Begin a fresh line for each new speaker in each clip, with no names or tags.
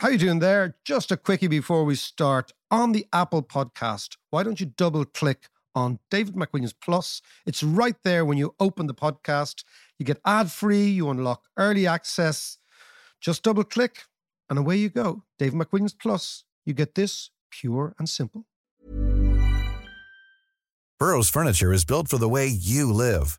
How you doing there? Just a quickie before we start. On the Apple podcast, why don't you double click on David McWilliams Plus? It's right there when you open the podcast. You get ad free, you unlock early access. Just double click and away you go. David McWilliams Plus. You get this pure and simple.
Burrow's furniture is built for the way you live.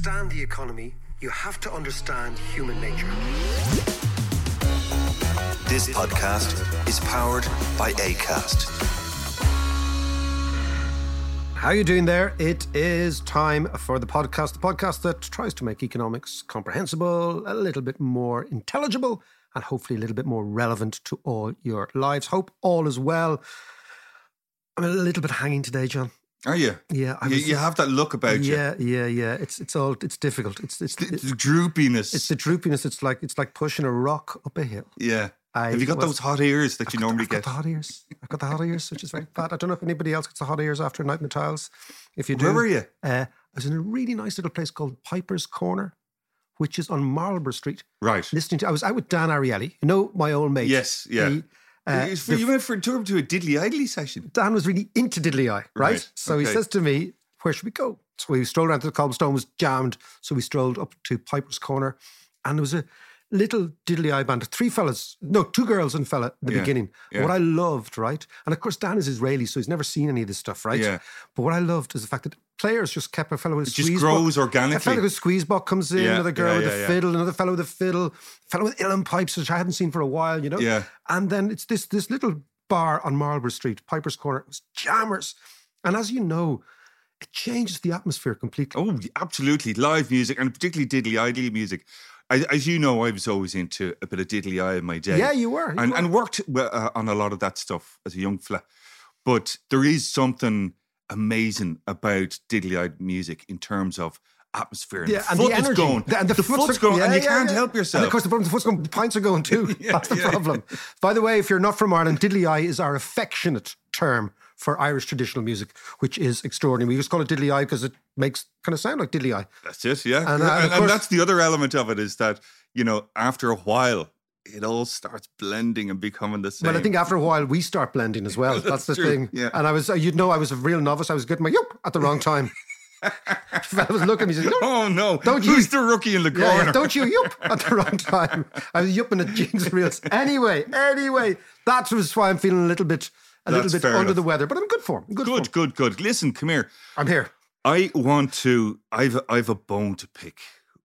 Understand the economy, you have to understand human nature.
This podcast is powered by ACAST.
How you doing there? It is time for the podcast, the podcast that tries to make economics comprehensible, a little bit more intelligible, and hopefully a little bit more relevant to all your lives. Hope all is well. I'm a little bit hanging today, John.
Are you?
Yeah,
You,
was-
you have that look about you.
Yeah, yeah, yeah. It's it's all it's difficult. It's it's
The,
it's,
the droopiness.
it's the droopiness. It's like it's like pushing a rock up a hill.
yeah.
I
have you got
was-
those hot ears that you normally
I've got
get?
the hot ears. I've got the hot ears, which is very bad. I don't know if anybody else gets the hot ears after a night in the tiles. If you do,
Where were you?
Uh, I was in a really nice little place called Piper's Corner, which is on Marlborough Street.
Right.
Listening to, I was out with Dan Ariely, you know, my old mate.
Yes, yeah.
He, uh,
for- you went for a tour to a diddly idly session.
Dan was really into Diddley Eye, right?
Right,
So he says to me, Where should we go? So we strolled around to the cobblestone, was jammed. So we strolled up to Piper's Corner, and there was a little Diddley Eye band, three fellas, no, two girls and fella at the
Yeah,
beginning.
yeah.
What I loved, right? And of course, Dan is Israeli, so he's never seen any of this stuff, right?
Yeah.
But what I loved is the fact that players just kept a fellow with a
It just grows
box.
organically.
A fellow with a squeeze box comes in,
Yeah,
another girl with a fiddle, another fellow with a fiddle, fellow with uilleann pipes, which I hadn't seen for a while, you know?
Yeah.
And then it's this this little bar on Marlborough Street, Piper's Corner. It was jammers. And as you know, it changes the atmosphere completely.
Oh, absolutely. Live music and particularly diddly idly music. I, as you know, I was always into a bit of diddly eye in my day.
Yeah, you were. you
and,
were.
and worked uh, on a lot of that stuff as a young fella. But there is something amazing about diddly eyed music in terms of atmosphere. And
yeah,
the
and
foot
the energy,
is going.
The, and the, foot's
foot's going, and you
yeah,
can't
yeah.
help yourself.
And of course, the, problem- the foot's going, the pints are going too.
Yeah,
That's the
yeah, yeah.
problem. By the way, if you're not from Ireland, diddly eye is our affectionate term for Irish traditional music, which is extraordinary. We just call it diddly eye because it makes kind of sound like diddly eye.
That's it, yeah.
And,
And,
uh, and
and
course-
that's the other element of it is that, you know, after a while, it all starts blending and becoming the same.
Well, I think after a while we start blending as well. That's, the
true,
thing.
yeah.
And I was, uh, you'd know, I was a real novice. I was getting my yup at the wrong time. I was looking. He said, "Yup."
Oh no!
Don't you-
Who's the rookie in the
Yeah,
corner?
yeah, don't you yup at the wrong time. I was yupping at jeans reels. Anyway, anyway, that was why I'm feeling a little bit, a
That's
little bit under
enough.
the weather. But I'm good form. Good, form.
Good, good, good. Listen, come here.
I'm here.
I want to. I've I've a bone to pick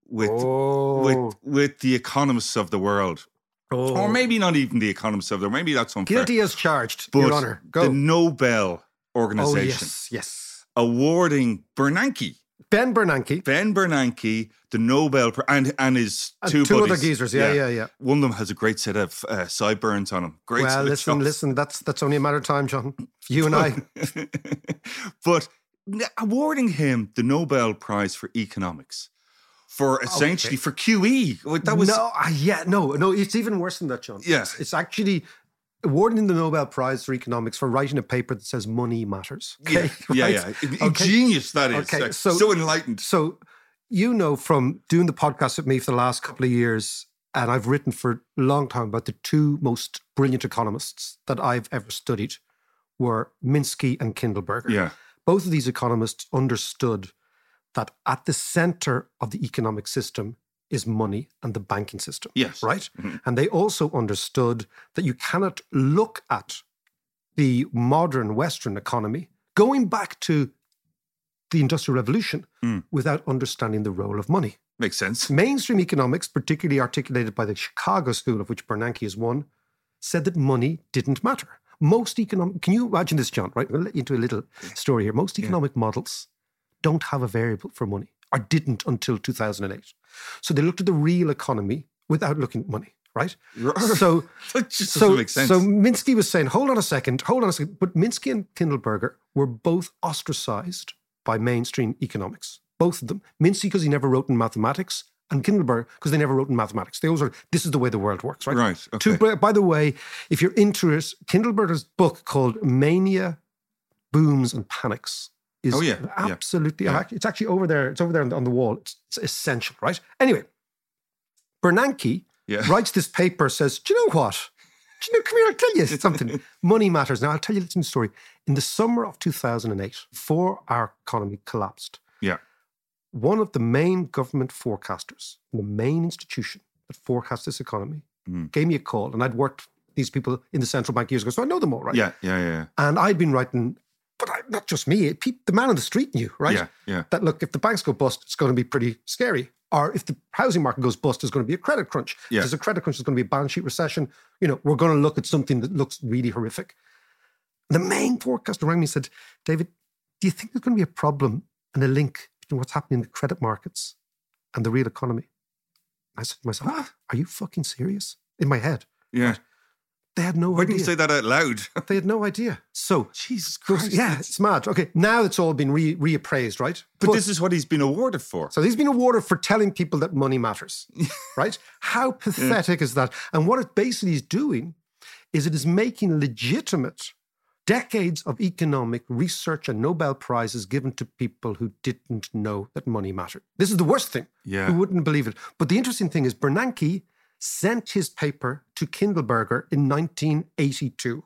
with
Oh.
with with the economists of the world, or oh. maybe not even the economists of the. World. Maybe that's unfair.
Guilty as charged,
but
Your Honour. Go.
the Nobel
oh
organization
yes, yes.
awarding Bernanke,
Ben Bernanke
Ben Bernanke, the Nobel and and his
and
two
two, other geezers. Yeah, yeah, yeah.
One of them has a great set of uh, sideburns on him. Great.
well, listen, listen. That's that's only a matter of time, John. You and I.
but awarding him the Nobel Prize for economics for essentially for QE. That was
no, uh, yeah, no, no. It's even worse than that, John.
Yes.
it's, it's actually awarding the Nobel Prize for economics for writing a paper that says money matters.
yeah,
Okay,
yeah,
right?
yeah.
Okay.
Genius that is.
Okay, so-
so, enlightened.
So, you know, from doing the podcast with me for the last couple of years, and I've written for a long time about the two most brilliant economists that I've ever studied were Minsky and Kindleberger.
Yeah.
Both of these economists understood that at the center of the economic system is money and the banking system.
Yes.
Right?
Mhm.
And they also understood that you cannot look at the modern Western economy going back to the Industrial Revolution
Mm.
without understanding the role of money.
Makes sense.
Mainstream economics, particularly articulated by the Chicago School, of which Bernanke is one, said that money didn't matter. Most economic, can you imagine this, John? Right, I'll let you into a little story here. Most economic models don't have a variable for money, or didn't until 2008. So they looked at the real economy without looking at money, right? So, so, so Minsky was saying, hold on a second, hold on a second. But Minsky and Kindleberger were both ostracized by mainstream economics, both of them. Minsky because he never wrote in mathematics, and Kindleberger because they never wrote in mathematics. They always are, this is the way the world works, right?
Right, okay.
by- by the way, if you're interested, Kindleberger's book called Mania, Booms and Panics is
Oh, yeah,
absolutely,
Yeah.
it's actually over there. It's over there on the, on the wall. It's, it's essential, right? Anyway, Bernanke
Yeah.
writes this paper, says, Do you know what? Do you know, come here, I'll tell you something. Money matters. Now, I'll tell you a little story. In the summer of 2008, before our economy collapsed,
yeah.
one of the main government forecasters, the main institution that forecasts this economy,
Mm.
gave me a call. And I'd worked these people in the central bank years ago, so I know them all, right?
Yeah, yeah, yeah.
And I'd been writing, but I, not just me, the man on the street knew, right?
Yeah, yeah.
That look, if the banks go bust, it's going to be pretty scary. Or if the housing market goes bust, there's going to be a credit crunch.
Yeah.
If there's a credit crunch, there's going to be a balance sheet recession. You know, we're going to look at something that looks really horrific. The main forecaster rang me and said, David, do you think there's going to be a problem and a link between what's happening in the credit markets and the real economy? I said to myself, are you fucking serious? In my head.
Yeah.
They had no
Why
idea.
didn't you say that out loud?
They had no idea. So,
Jesus
those-
Christ.
yeah, it's mad. Okay, now it's all been re- reappraised, right?
But, this is what he's been awarded for.
so he's been awarded for telling people that money matters, right? How pathetic is that? And what it basically is doing is it is making legitimate decades of economic research and Nobel Prizes given to people who didn't know that money mattered. This is the worst thing.
Yeah.
Who wouldn't believe it? But the interesting thing is Bernanke sent his paper to Kindleberger in 1982.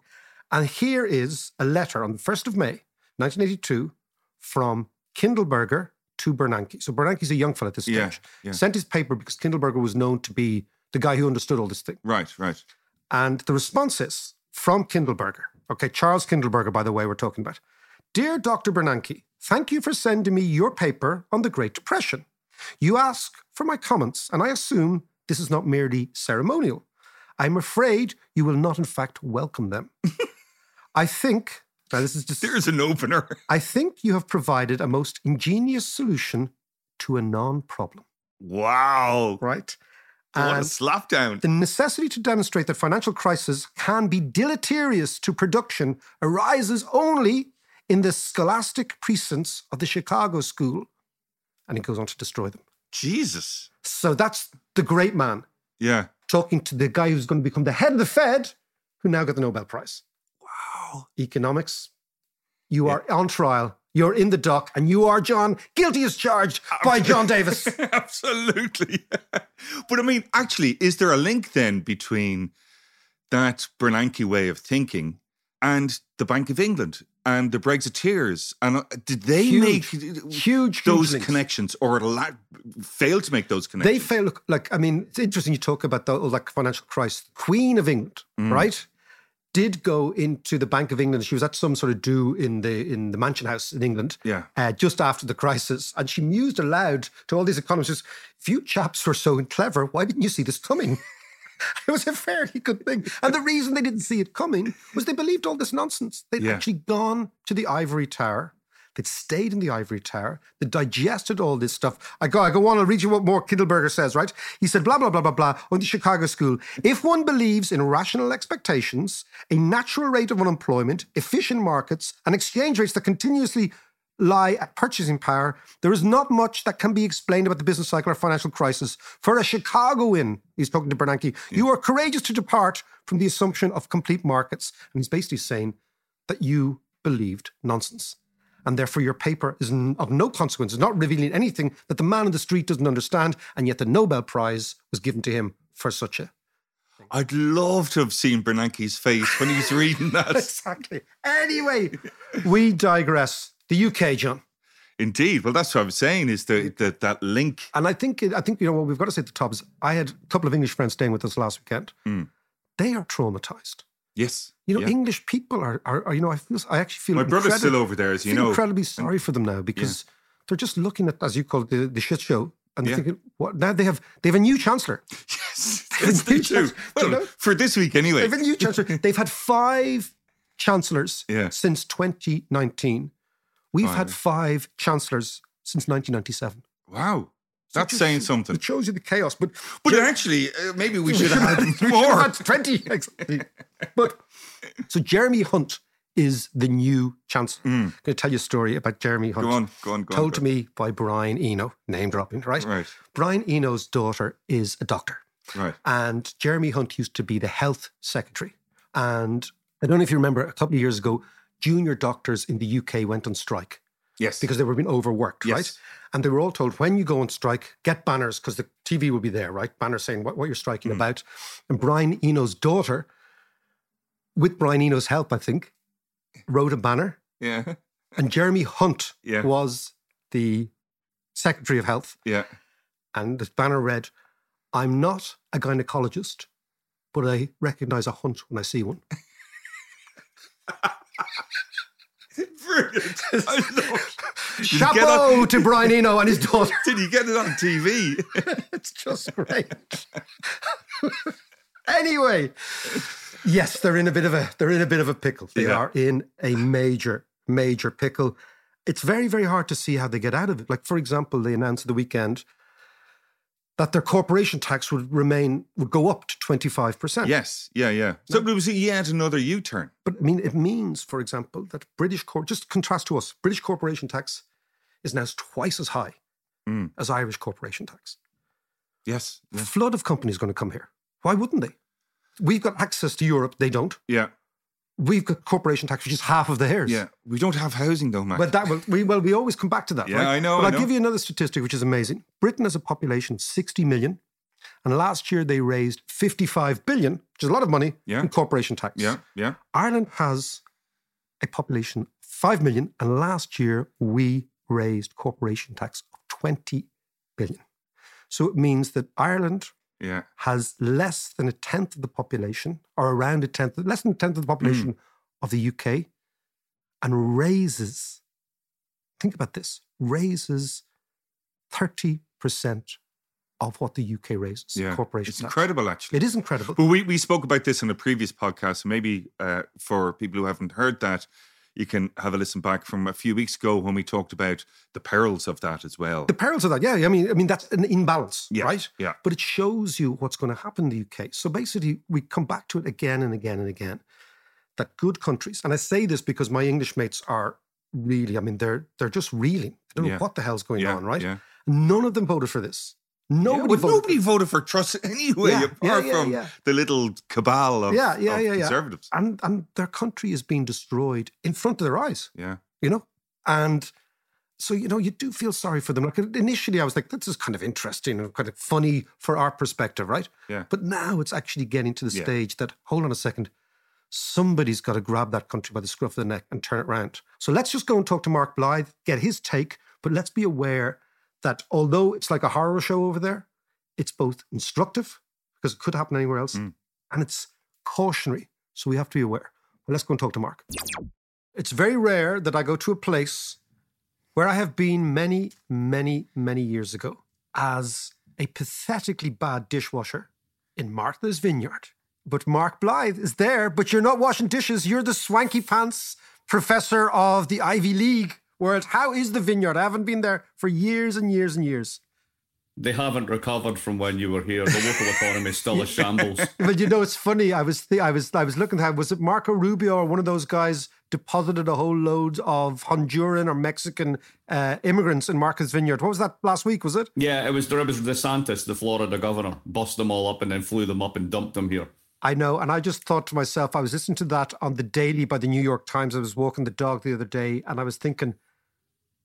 And here is a letter on the 1st of May, 1982, from Kindleberger to Bernanke. So Bernanke's a young fellow at this stage.
Yeah, yeah.
Sent his paper because Kindleberger was known to be the guy who understood all this thing.
Right, right.
And the response is from Kindleberger. Okay, Charles Kindleberger, by the way, we're talking about. Dear Dr. Bernanke, thank you for sending me your paper on the Great Depression. You ask for my comments, and I assume this is not merely ceremonial. I'm afraid you will not, in fact, welcome them. I think, now this is just,
There's an opener.
I think you have provided a most ingenious solution to a non problem,
Wow.
right?
What a
And-
slap down.
The necessity to demonstrate that financial crisis can be deleterious to production arises only in the scholastic precincts of the Chicago School. And he goes on to destroy them.
Jesus.
So that's the great man
Yeah.
talking to the guy who's going to become the head of the Fed, who now got the Nobel Prize.
Wow.
Economics, you are on trial. You're in the dock, and you are, John, guilty as charged uh, by John Davis.
Absolutely. but I mean, actually, is there a link then between that Bernanke way of thinking and the Bank of England and the Brexiteers? And uh, did they
Huge,
make
huge, huge
those
links.
connections or la- fail to make those connections?
They fail. Look, like I mean, it's interesting. You talk about the all that financial crisis. Queen of England,
Mm.
right, did go into the Bank of England. She was at some sort of do in the in the Mansion House in England.
Yeah.
Uh, just after the crisis, and she mused aloud to all these economists: "If you chaps were so clever, why didn't you see this coming?" it was a fairly good thing. And the reason they didn't see it coming was they believed all this nonsense. They'd
Yeah.
actually gone to the ivory tower. They'd stayed in the ivory tower. They digested all this stuff. I go, I go on, I'll read you what more Kindleberger says, right? He said, blah, blah, blah, blah, blah, on the Chicago school. If one believes in rational expectations, a natural rate of unemployment, efficient markets, and exchange rates that continuously lie at purchasing power, there is not much that can be explained about the business cycle or financial crisis. For a Chicagoan, he's talking to Bernanke, you are courageous to depart from the assumption of complete markets. And he's basically saying that you believed nonsense. And therefore, your paper is of no consequence, it's not revealing anything that the man in the street doesn't understand. And yet, the Nobel Prize was given to him for such a.
I'd love to have seen Bernanke's face when he's reading that.
Exactly. Anyway, we digress. The UK, John.
Indeed. Well, that's what I'm saying. Is the, the that link?
And I think I think you know what we've got to say at the top is I had a couple of English friends staying with us last weekend.
Mm.
They are traumatized.
Yes.
You know,
Yeah.
English people are, are, are you know I feel I actually feel
My brother's still over there, as you know.
incredibly sorry for them now because they're just looking at as you call it the, the shit show and
Yeah.
thinking what now they have they have a new chancellor.
Yes, yes, they do. Well,
you know?
for this week anyway.
They've a new chancellor. They've had five chancellors
Yeah.
since 2019. We've had five chancellors since 1997.
Wow,
So
that's
just-
saying something.
It shows you the chaos, but
But actually, uh, maybe we should
should
have had more.
have had 20. Exactly. But so Jeremy Hunt is the new chancellor. I'm going to tell you a story about Jeremy Hunt.
Go on, go on, go on.
Told
go
to me by Brian Eno, name dropping, right?
Right.
Brian Eno's daughter is a doctor.
Right.
And Jeremy Hunt used to be the health secretary. And I don't know if you remember, a couple of years ago, junior doctors in the UK went on strike
Yes.
because they were being overworked,
Yes.
right? And they were all told when you go on strike, get banners because the TV will be there, right? Banners saying what, what you're striking hmm. about. And Brian Eno's daughter, with Brian Eno's help, I think, wrote a banner.
yeah.
And Jeremy Hunt
Yeah.
was the Secretary of Health.
Yeah.
And the banner read, I'm not a gynecologist, but I recognize a hunt when I see one.
Brilliant. I love Did you get
Chapeau to Brian Eno and his daughter.
Did you get it on TV?
it's just great. anyway, yes, they're in a bit of a they're in a bit of a pickle. They
Yeah.
are in a major major pickle. It's very very hard to see how they get out of it. Like for example, they announced the weekend that their corporation tax would remain would go up to twenty five percent.
yes. Yeah. Yeah. So it was yet another U-turn.
But I mean, it means, for example, that British cor just contrast to us, British corporation tax is now twice as high
Mm.
as Irish corporation tax.
Yes. Yeah.
flood of companies going to come here. Why wouldn't they? We've got access to Europe. They don't.
Yeah.
We've got corporation tax, which is half of theirs.
Yeah. We don't have housing though, Mac.
But that will we well we always come back to that.
Yeah,
right?
I know,
But
I
I'll
know.
give you another statistic which is amazing. Britain has a population of 60 million, and last year they raised 55 billion, which is a lot of money
Yeah.
in corporation tax.
yeah. Yeah.
Ireland has a population of 5 million, and last year we raised corporation tax of 20 billion. So it means that Ireland
Yeah.
has less than a tenth of the population, or around a tenth, less than a tenth of the population of the UK, and raises, think about this, raises 30% of what the UK raises,
Yeah.
corporation
It's
tax.
incredible, actually.
It is incredible.
But we, we spoke about this in a previous podcast. So maybe uh, for people who haven't heard that, you can have a listen back from a few weeks ago when we talked about the perils of that as well.
The perils of that, yeah. I mean, I mean that's an imbalance,
Yeah,
right?
yeah.
But it shows you what's going to happen in the UK. So basically, we come back to it again and again and again. That good countries, and I say this because my English mates are really, I mean, they're they're just reeling. They don't
Yeah.
know what the hell's going
Yeah,
on, right?
yeah.
None of them voted for this.
Yeah,
Nobody
well,
voted.
nobody voted for Truss anyway,
Yeah,
apart
yeah, yeah,
from
yeah.
the little cabal of,
Yeah, yeah,
of
yeah, yeah.
conservatives.
and and their country is being destroyed in front of their eyes.
Yeah.
you know? And so, you know, you do feel sorry for them. Like initially I was like, this is kind of interesting and kind of funny for our perspective, right?
Yeah.
But now it's actually getting to the
Yeah.
stage that, hold on a second, somebody's got to grab that country by the scruff of the neck and turn it around. So let's just go and talk to Mark Blyth, get his take, but let's be aware that although it's like a horror show over there, it's both instructive because it could happen anywhere else,
Mm.
and it's cautionary. So we have to be aware. Well, let's go and talk to Mark. It's very rare that I go to a place where I have been many, many, many years ago as a pathetically bad dishwasher in Martha's Vineyard. But Mark Blyth is there, but you're not washing dishes. You're the swanky pants professor of the Ivy League world. How is the vineyard? I haven't been there for years and years and years.
They haven't recovered from when you were here. The local economy is still a shambles.
But you know, it's funny. I was th- I was I was looking at was it Marco Rubio or one of those guys deposited a whole load of Honduran or Mexican uh, immigrants in Martha's Vineyard. What was that last week? Was it?
Yeah, it was. It was DeSantis, the Florida governor, bust them all up and then flew them up and dumped them here.
I know, and I just thought to myself, I was listening to that on the Daily by the New York Times. I was walking the dog the other day, and I was thinking,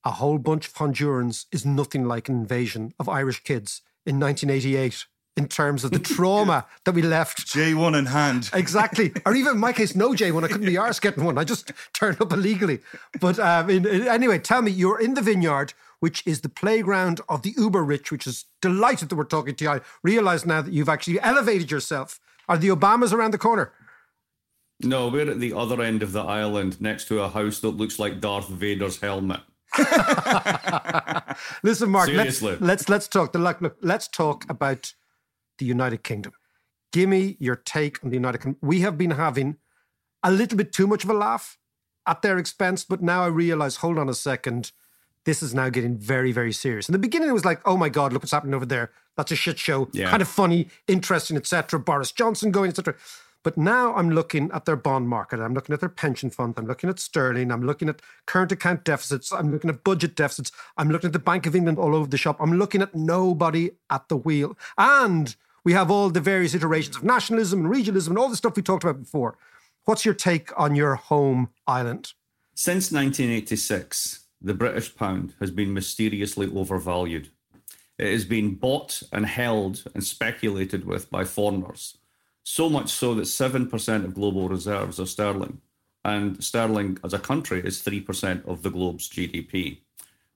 a whole bunch of Hondurans is nothing like an invasion of Irish kids in 1988 in terms of the trauma that we left.
J1 in hand.
Exactly. or even in my case, no J1. I couldn't be arse getting one. I just turned up illegally. But um, in, in, anyway, tell me, you're in the vineyard, which is the playground of the uber rich, which is delighted that we're talking to you. I realize now that you've actually elevated yourself. Are the Obamas around the corner?
No, we're at the other end of the island next to a house that looks like Darth Vader's helmet.
Listen, Mark.
Seriously.
Let's, let's let's talk. The look, look. Let's talk about the United Kingdom. Give me your take on the United Kingdom. We have been having a little bit too much of a laugh at their expense, but now I realize. Hold on a second. This is now getting very, very serious. In the beginning, it was like, "Oh my God, look what's happening over there. That's a shit show.
Yeah.
Kind of funny, interesting, etc." Boris Johnson going, etc. But now I'm looking at their bond market. I'm looking at their pension fund. I'm looking at sterling. I'm looking at current account deficits. I'm looking at budget deficits. I'm looking at the Bank of England all over the shop. I'm looking at nobody at the wheel. And we have all the various iterations of nationalism and regionalism and all the stuff we talked about before. What's your take on your home island?
Since 1986, the British pound has been mysteriously overvalued. It has been bought and held and speculated with by foreigners, so much so that 7% of global reserves are sterling. And sterling as a country is 3% of the globe's GDP.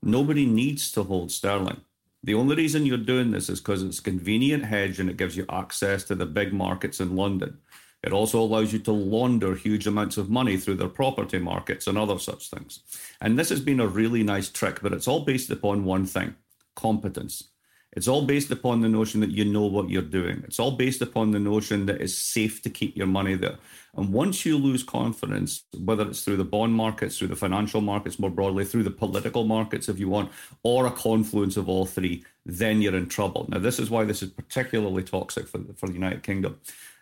Nobody needs to hold sterling. The only reason you're doing this is because it's a convenient hedge and it gives you access to the big markets in London. It also allows you to launder huge amounts of money through their property markets and other such things. And this has been a really nice trick, but it's all based upon one thing competence. It's all based upon the notion that you know what you're doing. It's all based upon the notion that it's safe to keep your money there. And once you lose confidence, whether it's through the bond markets, through the financial markets more broadly, through the political markets, if you want, or a confluence of all three, then you're in trouble. Now, this is why this is particularly toxic for, for the United Kingdom.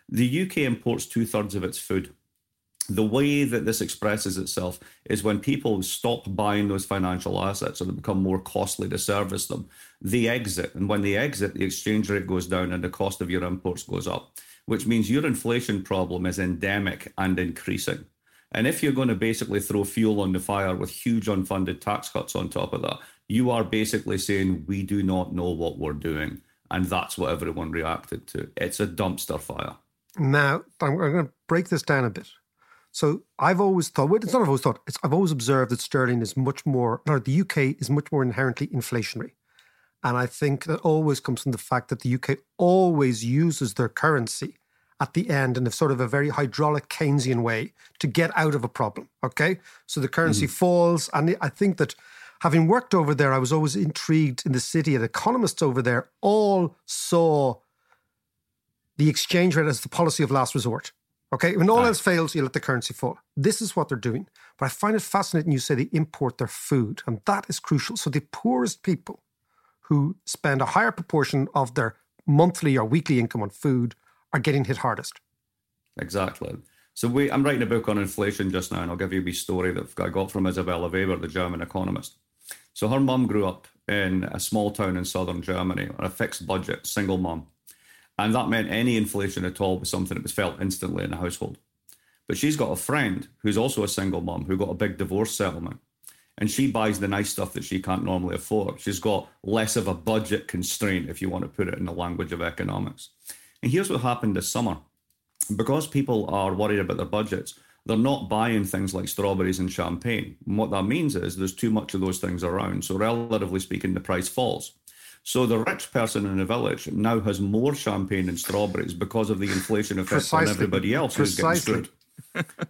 The UK imports two thirds of its food the way that this expresses itself is when people stop buying those financial assets or they become more costly to service them, they exit. And when they exit, the exchange rate goes down and the cost of your imports goes up, which means your inflation problem is endemic and increasing. And if you're going to basically throw fuel on the fire with huge unfunded tax cuts on top of that, you are basically saying, we do not know what we're doing. And that's what everyone reacted to. It's a dumpster fire.
Now, I'm going to break this down a bit. So I've always thought, well, it's not I've always thought, it's, I've always observed that sterling is much more, or the UK is much more inherently inflationary. And I think that always comes from the fact that the UK always uses their currency at the end in a sort of a very hydraulic Keynesian way to get out of a problem. Okay. So the currency mm. falls. And I think that having worked over there, I was always intrigued in the city and economists over there all saw the exchange rate as the policy of last resort. Okay, when all else fails, you let the currency fall. This is what they're doing. But I find it fascinating you say they import their food, and that is crucial. So the poorest people who spend a higher proportion of their monthly or weekly income on food are getting hit hardest.
Exactly. So we, I'm writing a book on inflation just now, and I'll give you a wee story that I got from Isabella Weber, the German economist. So her mum grew up in a small town in southern Germany on a fixed budget, single mum. And that meant any inflation at all was something that was felt instantly in the household. But she's got a friend who's also a single mom who got a big divorce settlement. And she buys the nice stuff that she can't normally afford. She's got less of a budget constraint, if you want to put it in the language of economics. And here's what happened this summer. Because people are worried about their budgets, they're not buying things like strawberries and champagne. And what that means is there's too much of those things around. So, relatively speaking, the price falls. So the rich person in the village now has more champagne and strawberries because of the inflation effect on everybody else who's getting screwed.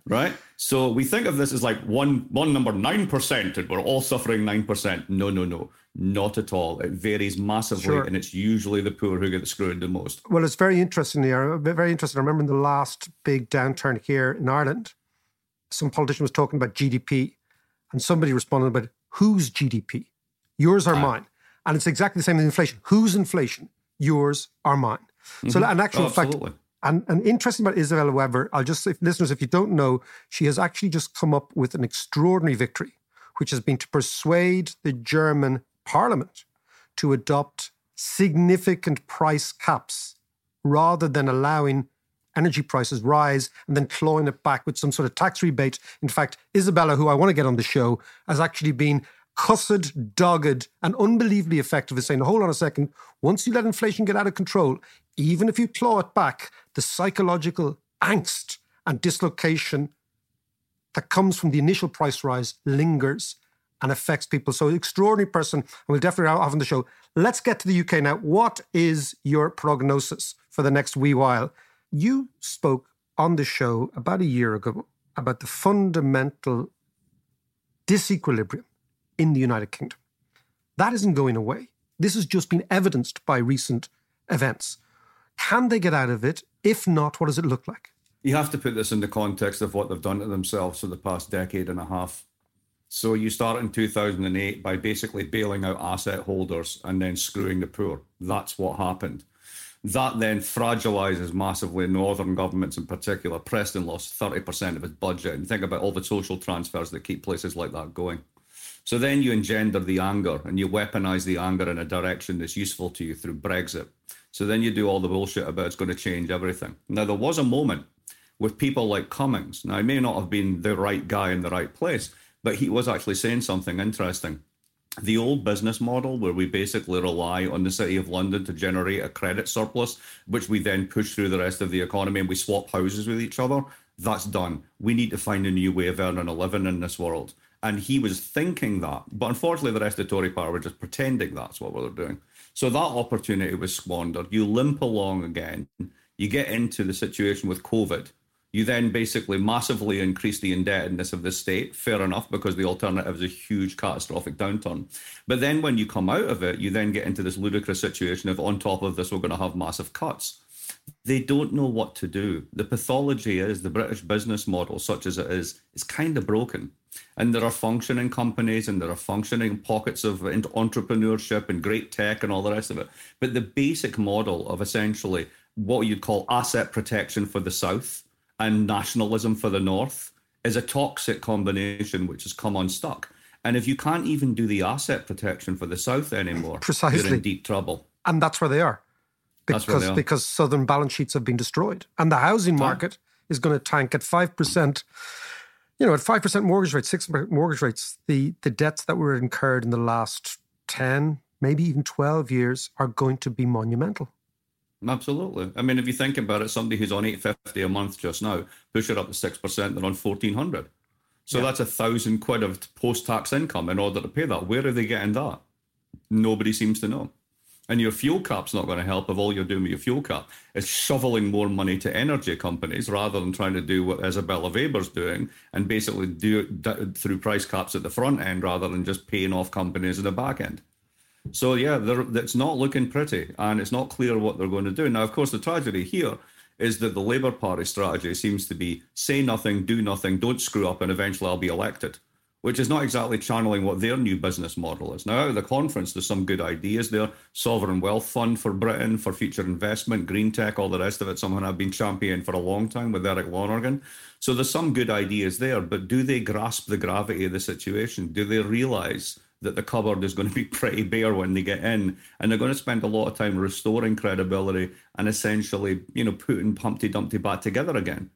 right? So we think of this as like one one number nine percent, and we're all suffering nine percent. No, no, no, not at all. It varies massively,
Sure.
and it's usually the poor who get screwed the most.
Well, it's very interesting here. Uh, very interesting. I remember in the last big downturn here in Ireland, some politician was talking about GDP, and somebody responded about whose GDP, yours or ah. mine, and it's exactly the same with inflation. Whose inflation, yours or mine? So, mm-hmm. an actual
Oh,
fact.
absolutely.
And, and interesting about Isabella Weber, I'll just say, listeners, if you don't know, she has actually just come up with an extraordinary victory, which has been to persuade the German parliament to adopt significant price caps rather than allowing energy prices rise and then clawing it back with some sort of tax rebate. In fact, Isabella, who I want to get on the show, has actually been cussed, dogged, and unbelievably effective in saying, hold on a second, once you let inflation get out of control, even if you claw it back, the psychological angst and dislocation that comes from the initial price rise lingers and affects people. So, extraordinary person, and we'll definitely have on the show. Let's get to the UK now. What is your prognosis for the next wee while? You spoke on the show about a year ago about the fundamental disequilibrium in the United Kingdom. That isn't going away. This has just been evidenced by recent events. Can they get out of it? If not, what does it look like?
You have to put this in the context of what they've done to themselves for the past decade and a half. So you start in 2008 by basically bailing out asset holders and then screwing the poor. That's what happened. That then fragilizes massively northern governments in particular. Preston lost 30% of its budget. And think about all the social transfers that keep places like that going. So then you engender the anger and you weaponize the anger in a direction that's useful to you through Brexit. So then you do all the bullshit about it's going to change everything. Now, there was a moment with people like Cummings. Now, he may not have been the right guy in the right place, but he was actually saying something interesting. The old business model, where we basically rely on the City of London to generate a credit surplus, which we then push through the rest of the economy and we swap houses with each other, that's done. We need to find a new way of earning a living in this world. And he was thinking that. But unfortunately, the rest of the Tory party were just pretending that's what they're doing. So that opportunity was squandered. You limp along again. You get into the situation with COVID you then basically massively increase the indebtedness of the state. Fair enough, because the alternative is a huge catastrophic downturn. But then when you come out of it, you then get into this ludicrous situation of on top of this, we're going to have massive cuts. They don't know what to do. The pathology is the British business model, such as it is, is kind of broken. And there are functioning companies and there are functioning pockets of entrepreneurship and great tech and all the rest of it. But the basic model of essentially what you'd call asset protection for the South and nationalism for the North is a toxic combination which has come unstuck. And if you can't even do the asset protection for the South anymore,
precisely
you're in deep trouble.
And that's where they are. Because,
that's where they are.
because southern balance sheets have been destroyed. And the housing market is going to tank at five percent. You know, at five percent mortgage rates, 6% mortgage rates, the the debts that were incurred in the last ten, maybe even twelve years are going to be monumental.
Absolutely. I mean, if you think about it, somebody who's on eight fifty a month just now, push it up to six percent, they're on fourteen hundred. So yeah. that's a thousand quid of post-tax income in order to pay that. Where are they getting that? Nobody seems to know. And your fuel cap's not going to help if all you're doing with your fuel cap is shoveling more money to energy companies rather than trying to do what Isabella Weber's doing and basically do it through price caps at the front end rather than just paying off companies at the back end. So yeah, it's not looking pretty, and it's not clear what they're going to do. Now, of course, the tragedy here is that the Labour Party strategy seems to be say nothing, do nothing, don't screw up, and eventually I'll be elected, which is not exactly channeling what their new business model is. Now, out of the conference, there's some good ideas there. Sovereign wealth fund for Britain, for future investment, green tech, all the rest of it, something I've been championing for a long time with Eric Lonergan. So there's some good ideas there, but do they grasp the gravity of the situation? Do they realise that the cupboard is going to be pretty bare when they get in, and they're going to spend a lot of time restoring credibility and essentially, you know, putting Humpty Dumpty back together again.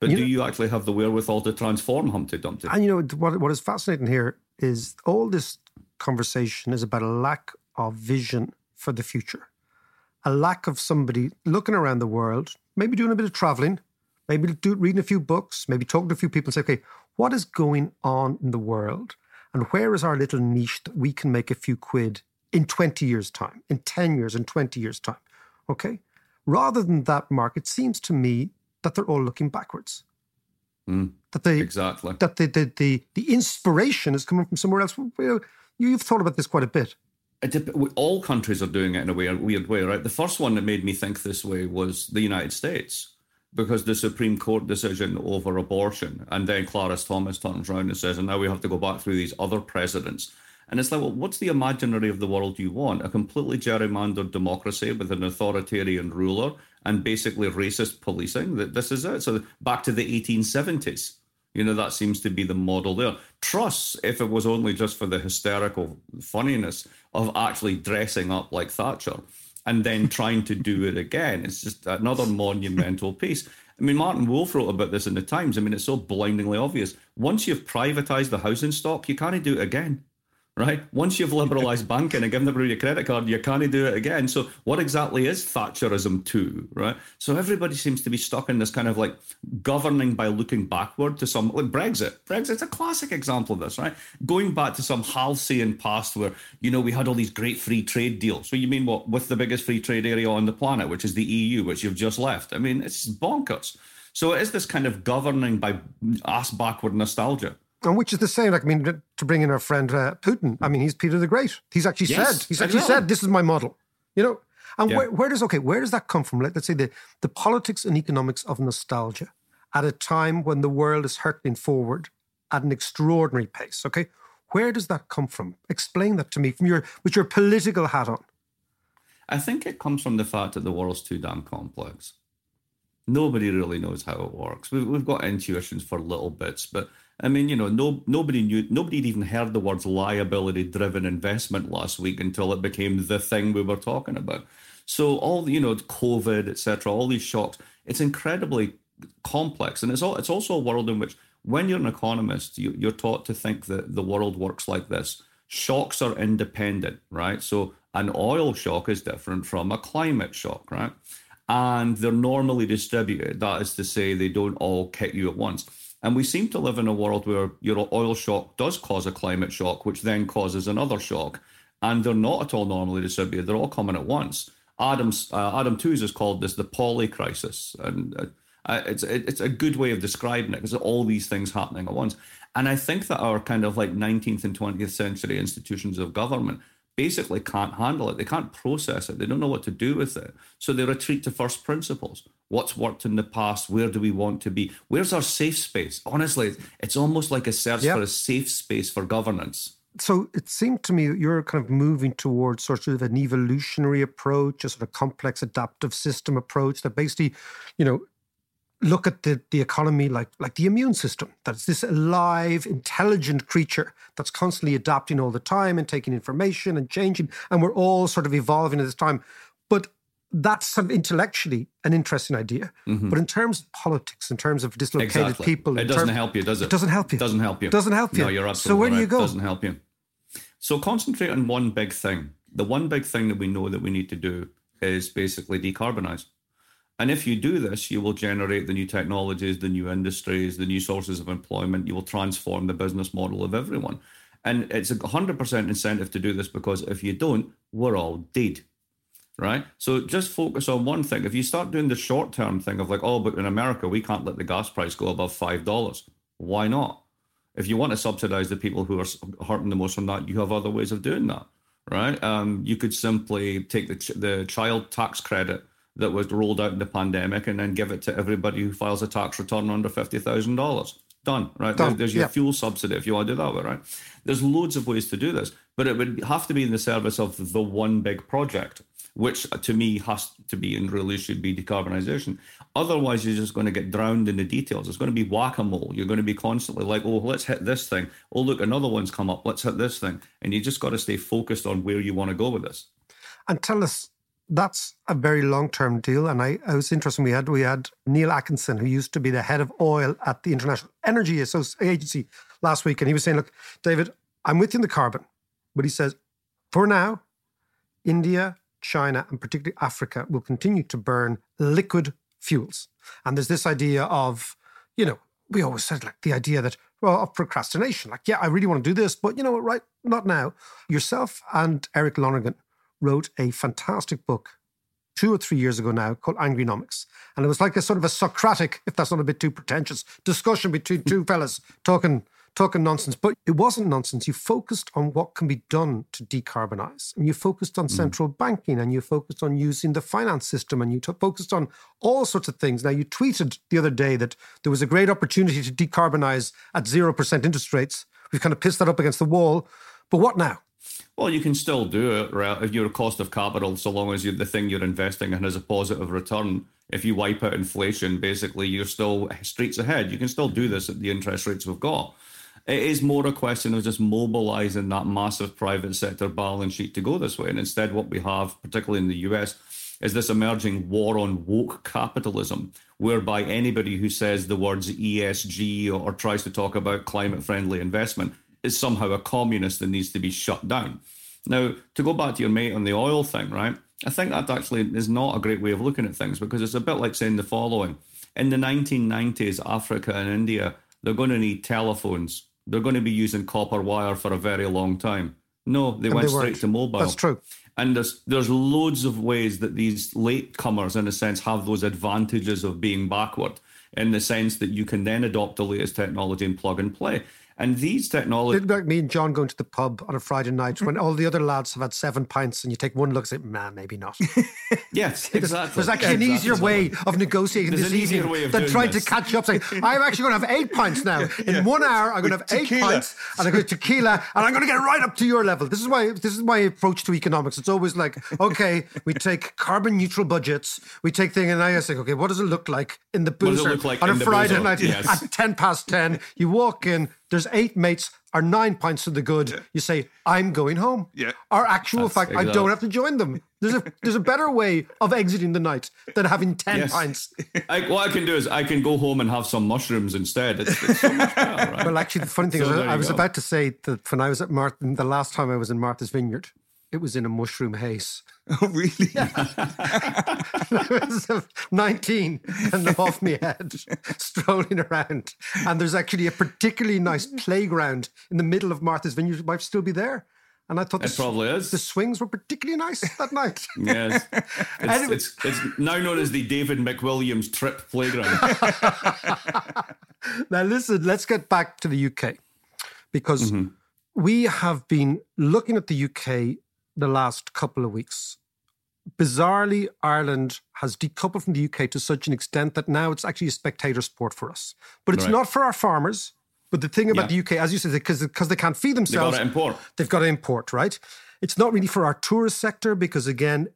But you do know, you actually have the wherewithal to transform Humpty Dumpty?
And you know what? What is fascinating here is all this conversation is about a lack of vision for the future, a lack of somebody looking around the world, maybe doing a bit of traveling, maybe do, reading a few books, maybe talking to a few people, and say, okay, what is going on in the world? And where is our little niche that we can make a few quid in 20 years' time, in 10 years, in 20 years' time? Okay? Rather than that, Mark, it seems to me that they're all looking backwards.
Mm,
that they
exactly
that the, the the the inspiration is coming from somewhere else. You've thought about this quite a bit.
All countries are doing it in a weird, weird way, right? The first one that made me think this way was the United States because the Supreme Court decision over abortion. And then Clarence Thomas turns around and says, and now we have to go back through these other precedents. And it's like, well, what's the imaginary of the world you want? A completely gerrymandered democracy with an authoritarian ruler and basically racist policing? That this is it. So back to the 1870s. You know, that seems to be the model there. Truss, if it was only just for the hysterical funniness of actually dressing up like Thatcher, and then trying to do it again. It's just another monumental piece. I mean, Martin Wolf wrote about this in the Times. I mean, it's so blindingly obvious. Once you've privatized the housing stock, you can't do it again. Right? Once you've liberalized banking and given everybody a credit card, you can't do it again. So what exactly is Thatcherism too, right? So everybody seems to be stuck in this kind of like governing by looking backward to some like Brexit. Brexit's a classic example of this, right? Going back to some halcyon past where, you know, we had all these great free trade deals. So you mean what with the biggest free trade area on the planet, which is the EU, which you've just left. I mean, it's bonkers. So it is this kind of governing by ass backward nostalgia
and which is the same. Like, I mean, to bring in our friend uh, Putin. I mean, he's Peter the Great. He's actually yes, said, he's actually said, this is my model. You know, and yeah. where, where, does okay, where does that come from? Let, us say the the politics and economics of nostalgia at a time when the world is hurtling forward at an extraordinary pace. Okay, where does that come from? Explain that to me from your with your political hat on.
I think it comes from the fact that the world's too damn complex. Nobody really knows how it works. We've, we've got intuitions for little bits, but I mean, you know, no nobody knew nobody had even heard the words liability driven investment last week until it became the thing we were talking about. So all you know, COVID, etc., all these shocks, it's incredibly complex, and it's all it's also a world in which when you're an economist, you, you're taught to think that the world works like this. Shocks are independent, right? So an oil shock is different from a climate shock, right? And they're normally distributed. That is to say, they don't all hit you at once. And we seem to live in a world where your oil shock does cause a climate shock, which then causes another shock. And they're not at all normally distributed. They're all coming at once. Adams, uh, Adam Tooze has called this the poly crisis. And uh, uh it's, it's a good way of describing it because all these things happening at once. And I think that our kind of like 19th and 20th century institutions of government basically can't handle it. They can't process it. They don't know what to do with it. So they retreat to first principles. What's worked in the past? Where do we want to be? Where's our safe space? Honestly, it's almost like a search yep. for a safe space for governance.
So it seemed to me that you're kind of moving towards sort of an evolutionary approach, a sort of complex adaptive system approach that basically, you know, look at the, the economy like like the immune system that's this alive intelligent creature that's constantly adapting all the time and taking information and changing and we're all sort of evolving at this time. But that's sort of intellectually an interesting idea. Mm-hmm. but in terms of politics in terms of dislocated
exactly.
people
it doesn't help you does it?
It doesn't help you.
It doesn't help you.
It doesn't help you.
no you're absolutely
so where
right.
do you go?
It doesn't help you. So concentrate on one big thing. The one big thing that we know that we need to do is basically decarbonize and if you do this, you will generate the new technologies, the new industries, the new sources of employment. You will transform the business model of everyone. And it's a 100% incentive to do this because if you don't, we're all dead. Right. So just focus on one thing. If you start doing the short term thing of like, oh, but in America, we can't let the gas price go above $5. Why not? If you want to subsidize the people who are hurting the most from that, you have other ways of doing that. Right. Um, you could simply take the, the child tax credit that was rolled out in the pandemic and then give it to everybody who files a tax return under $50,000. Done, right?
Done.
There's your
yeah.
fuel subsidy if you want to do that way, right? There's loads of ways to do this, but it would have to be in the service of the one big project, which to me has to be and really should be decarbonisation. Otherwise, you're just going to get drowned in the details. It's going to be whack a mole. You're going to be constantly like, oh, let's hit this thing. Oh, look, another one's come up. Let's hit this thing. And you just got to stay focused on where you want to go with this.
And tell us that's a very long term deal. And I, I was interested. We had we had Neil Atkinson, who used to be the head of oil at the International Energy Agency last week, and he was saying, "Look, David, I'm with you in the carbon, but he says, for now, India, China, and particularly Africa will continue to burn liquid fuels. And there's this idea of, you know, we always said like the idea that well, of procrastination. Like, yeah, I really want to do this, but you know what, right? Not now. Yourself and Eric Lonergan wrote a fantastic book two or three years ago now called Angrynomics. And it was like a sort of a Socratic, if that's not a bit too pretentious, discussion between two fellas talking talking nonsense. But it wasn't nonsense. You focused on what can be done to decarbonize. And you focused on mm. central banking and you focused on using the finance system and you t- focused on all sorts of things. Now, you tweeted the other day that there was a great opportunity to decarbonize at 0% interest rates. We've kind of pissed that up against the wall. But what now?
Well, you can still do it right? if your cost of capital, so long as you, the thing you're investing in has a positive return. If you wipe out inflation, basically you're still streets ahead. You can still do this at the interest rates we've got. It is more a question of just mobilizing that massive private sector balance sheet to go this way. And instead, what we have, particularly in the US, is this emerging war on woke capitalism, whereby anybody who says the words ESG or, or tries to talk about climate friendly investment is somehow a communist that needs to be shut down. Now, to go back to your mate on the oil thing, right? I think that actually is not a great way of looking at things because it's a bit like saying the following. In the 1990s, Africa and India, they're going to need telephones. They're going to be using copper wire for a very long time. No, they
And
went
they
straight to mobile.
That's true.
And there's there's loads of ways that these latecomers, in a sense, have those advantages of being backward, in the sense that you can then adopt the latest technology and plug and play. And these technologies,
It's like me and John going to the pub on a Friday night when all the other lads have had seven pints and you take one look and say, man, maybe not.
yes,
There's-
exactly.
There's actually an
Exactly.
easier way of negotiating
There's
this
an easier way of
than
doing
trying
this.
to catch up saying, I'm actually going to have eight pints now. In one hour, I'm going to have eight
tequila.
pints and I'm going to tequila and I'm going to get right up to your level. This is my this is my approach to economics. It's always like, okay, we take carbon neutral budgets, we take things, and I think, okay, what does it look like in the
does it
boozer
look like
on a Friday night
Yes.
at 10 past 10? You walk in, there's eight mates or nine pints to the good. You say, I'm going home.
Yeah.
Or actual
That's
fact, I don't have to join them. There's a there's a better way of exiting the night than having ten
Yes.
pints.
I, what I can do is I can go home and have some mushrooms instead. It's, it's so much better, right?
Well, actually, the funny thing
So
is,
there
I was
go.
about to say that when I was at Martin, the last time I was in Martha's Vineyard, it was in a mushroom haze.
Oh, really?
I was uh, 19 and off my head, strolling around. And there's actually a particularly nice playground in the middle of Martha's Vineyard. It might still be there. And I thought the,
It probably is.
the swings were particularly nice that night.
Yes. It's,
Anyway.
it's, it's now known as the David McWilliams Trip Playground.
Now, listen, let's get back to the UK because
Mm-hmm.
we have been looking at the UK the last couple of weeks. Bizarrely, Ireland has decoupled from the UK to such an extent that now it's actually a spectator sport for us. But it's
Right.
not for our farmers. But the thing about
Yeah.
the UK, as you said, because because they can't feed
themselves, they've got
themselves,
to import.
they've got to import, right? It's not really for our tourist sector because, again,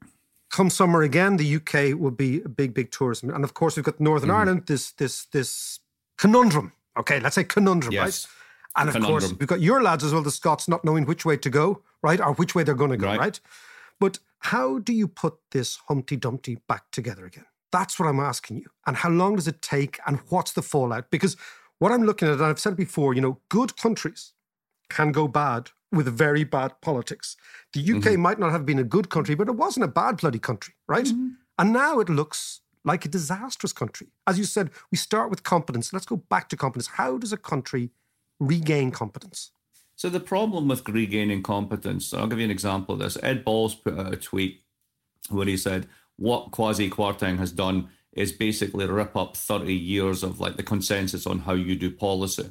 come summer again, the UK will be a big, big tourism. And of course, we've got Northern
Mm-hmm.
Ireland, this this this conundrum. Okay, let's say conundrum,
Yes.
right? And of course, we've got your lads as well, the Scots, not knowing which way to go, right? Or which way they're going to go,
Right.
right? But how do you put this Humpty Dumpty back together again? That's what I'm asking you. And how long does it take? And what's the fallout? Because what I'm looking at, and I've said it before, you know, good countries can go bad with very bad politics. The UK mm-hmm. might not have been a good country, but it wasn't a bad bloody country, right? Mm-hmm. And now it looks like a disastrous country. As you said, we start with competence. Let's go back to competence. How does a country regain competence?
So the problem with regaining competence, I'll give you an example of this. Ed Balls put out a tweet where he said, what Kwasi Kwarteng has done is basically rip up 30 years of like the consensus on how you do policy.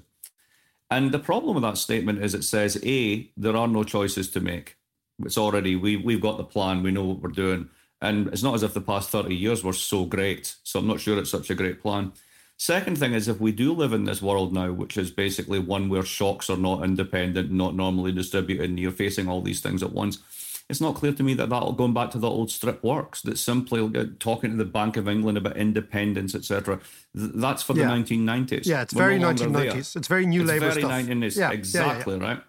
And the problem with that statement is it says, A, there are no choices to make. It's already, we, we've got the plan, we know what we're doing. And it's not as if the past 30 years were so great. So I'm not sure it's such a great plan. Second thing is, if we do live in this world now, which is basically one where shocks are not independent, not normally distributed, and you're facing all these things at once, it's not clear to me that that going back to the old strip works. That simply talking to the Bank of England about independence, etc. That's for
Yeah.
the 1990s.
Yeah, it's
We're
very
no longer there.
1990s. It's very new
It's
Labour
very
stuff.
1990s.
Yeah, yeah, yeah, yeah.
exactly right.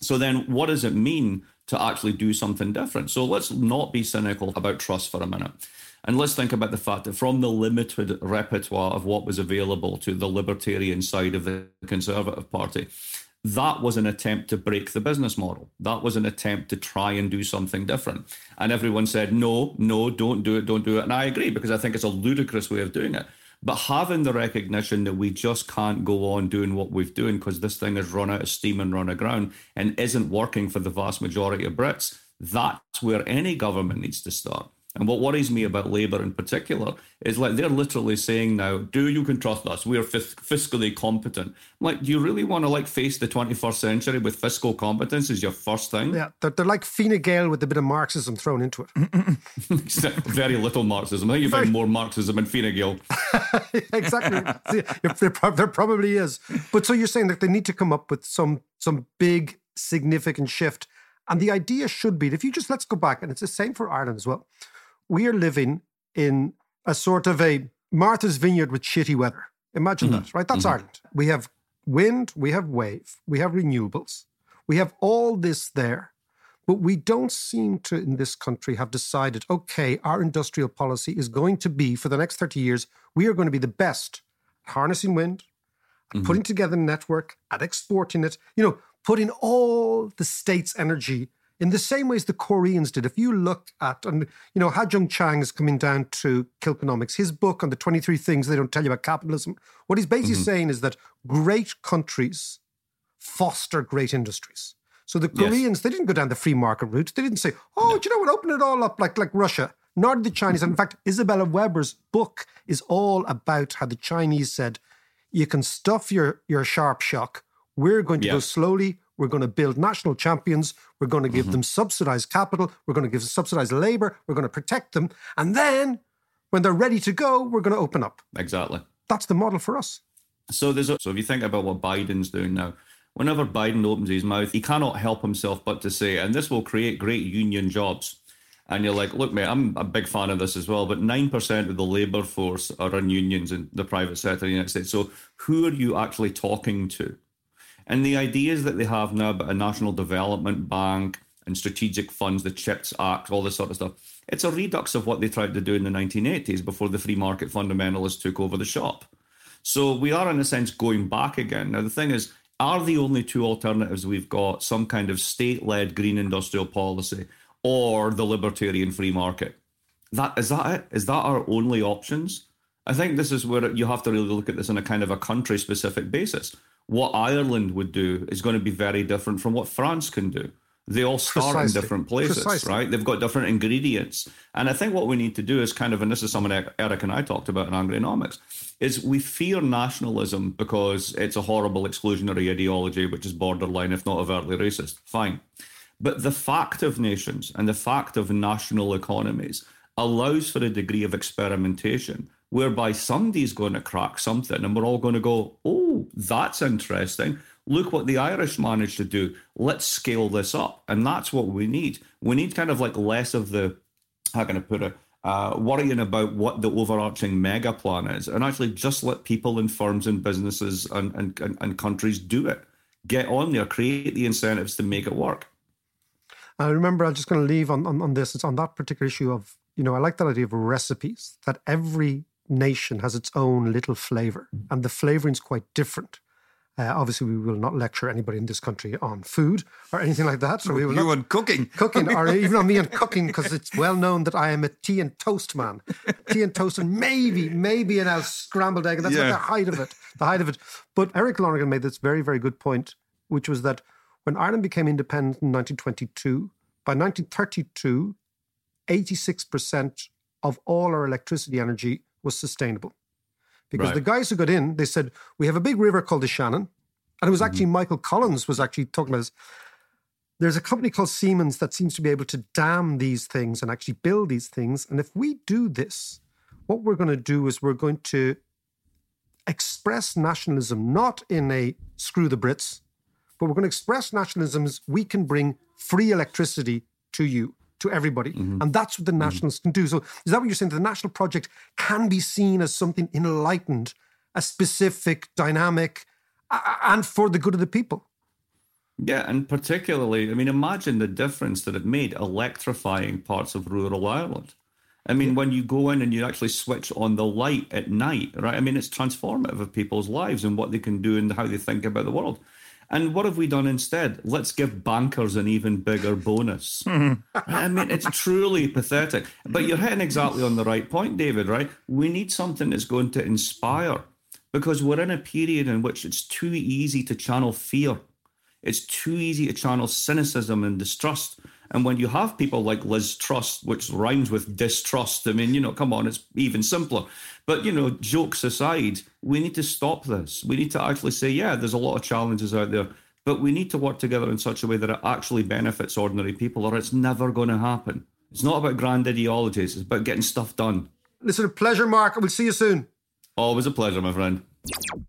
So then, what does it mean to actually do something different? So let's not be cynical about Truss for a minute. And let's think about the fact that from the limited repertoire of what was available to the libertarian side of the Conservative Party, that was an attempt to break the business model. That was an attempt to try and do something different. And everyone said, no, no, don't do it, don't do it. And I agree because I think it's a ludicrous way of doing it. But having the recognition that we just can't go on doing what we've doing because this thing has run out of steam and run aground and isn't working for the vast majority of Brits, that's where any government needs to start. And what worries me about Labour in particular is like they're literally saying now, "Do you can trust us? We are fis- fiscally competent." Like, do you really want to like face the 21st century with fiscal competence as your first thing?
Yeah, they're, they're like Fine Gael with a bit of Marxism thrown into it.
Very little Marxism. I think you find more Marxism in Fine Gael.
exactly. There, there probably is. But so you're saying that they need to come up with some some big significant shift. And the idea should be that if you just let's go back, and it's the same for Ireland as well. We are living in a sort of a Martha's Vineyard with shitty weather. Imagine mm-hmm. that, right? That's mm-hmm. Ireland. We have wind, we have wave, we have renewables, we have all this there. But we don't seem to, in this country, have decided, okay, our industrial policy is going to be, for the next 30 years, we are going to be the best at harnessing wind, at putting together a network, at exporting it, you know, putting all the state's energy in the same ways the Koreans did. If you look at, and you know, Ha Joon Chang is coming down to Kilkenomics, his book on the 23 things they don't tell you about capitalism, what he's basically mm-hmm. saying is that great countries foster great industries. So the Koreans, yes. they didn't go down the free market route. They didn't say, oh, no. do you know what, open it all up like, like Russia. Nor did the Chinese. And in fact, Isabella Weber's book is all about how the Chinese said, you can stuff your, your sharp shock. We're going to yeah. go slowly. We're going to build national champions. We're going to give mm-hmm. them subsidized capital. We're going to give subsidized labor. We're going to protect them. And then when they're ready to go, we're going to open up.
Exactly.
That's the model for us.
So there's a, so if you think about what Biden's doing now, whenever Biden opens his mouth, he cannot help himself but to say, and this will create great union jobs. And you're like, look, mate, I'm a big fan of this as well, but 9% of the labor force are in unions in the private sector in the United States. So who are you actually talking to? And the ideas that they have now about a national development bank and strategic funds, the CHIPS Act, all this sort of stuff, it's a redux of what they tried to do in the 1980s before the free market fundamentalists took over the shop. So we are, in a sense, going back again. Now, the thing is, are the only two alternatives we've got some kind of state led green industrial policy or the libertarian free market? That is that it? Is that our only options? I think this is where you have to really look at this on a kind of a country specific basis what Ireland would do is going to be very different from what France can do. They all start Precisely. in different places, Precisely. right? They've got different ingredients. And I think what we need to do is kind of, and this is something Eric and I talked about in Angrynomics, is we fear nationalism because it's a horrible exclusionary ideology, which is borderline, if not overtly racist. Fine. But the fact of nations and the fact of national economies allows for a degree of experimentation whereby somebody's going to crack something and we're all going to go, oh, that's interesting. Look what the Irish managed to do. Let's scale this up. And that's what we need. We need kind of like less of the, how can I put it, uh, worrying about what the overarching mega plan is and actually just let people and firms and businesses and, and, and, and countries do it. Get on there, create the incentives to make it work.
I remember I'm just going to leave on, on, on this. It's on that particular issue of, you know, I like that idea of recipes, that every nation has its own little flavor, and the flavoring is quite different. Uh, obviously, we will not lecture anybody in this country on food or anything like that.
So we will you on cooking,
cooking, or even on me on cooking, because it's well known that I am a tea and toast man. tea and toast, and maybe, maybe an out scrambled egg. That's yeah. like the height of it. The height of it. But Eric Lonergan made this very, very good point, which was that when Ireland became independent in 1922, by 1932, 86% of all our electricity energy was sustainable. Because right. the guys who got in, they said, we have a big river called the Shannon. And it was actually mm-hmm. Michael Collins was actually talking about this. There's a company called Siemens that seems to be able to dam these things and actually build these things. And if we do this, what we're going to do is we're going to express nationalism not in a screw the Brits, but we're going to express nationalism as we can bring free electricity to you to everybody. Mm-hmm. And that's what the mm-hmm. nationalists mm-hmm. can do. So is that what you're saying? The national project can be seen as something enlightened, a specific, dynamic, uh, and for the good of the people.
Yeah, and particularly, I mean, imagine the difference that it made electrifying parts of rural Ireland. I mean, when you go in and you actually switch on the light at night, right? I mean, it's transformative of people's lives and what they can do and how they think about the world. And what have we done instead? Let's give bankers an even bigger bonus. I mean, it's truly pathetic. But you're hitting exactly on the right point, David, right? We need something that's going to inspire because we're in a period in which it's too easy to channel fear. It's too easy to channel cynicism and distrust. And when you have people like Liz Truss, which rhymes with distrust, I mean, you know, come on, it's even simpler. But, you know, jokes aside, we need to stop this. We need to actually say, yeah, there's a lot of challenges out there, but we need to work together in such a way that it actually benefits ordinary people, or it's never going to happen. It's not about grand ideologies, it's about getting stuff done.
Listen, a pleasure, Mark. We'll see you soon.
Always a pleasure, my friend.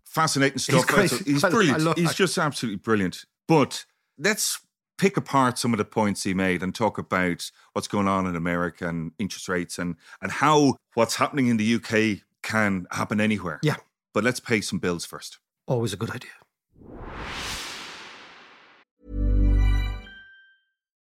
Fascinating stuff. He's, he's brilliant. He's just absolutely brilliant. But let's pick apart some of the points he made and talk about what's going on in America and interest rates and and how what's happening in the UK can happen anywhere.
Yeah.
But let's pay some bills first.
Always a good idea.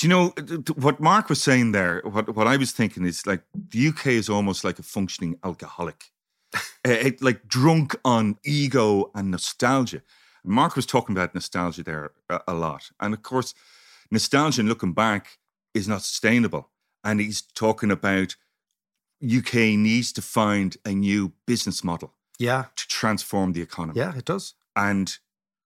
Do you know th- what Mark was saying there? What what I was thinking is like the UK is almost like a functioning alcoholic, Eh, it- like drunk on ego and nostalgia. Mark was talking about nostalgia there a, a lot, and of course, nostalgia and looking back is not sustainable. And he's talking about UK needs to find a new business model
Yeah,
to transform the economy.
yeah, it does.
and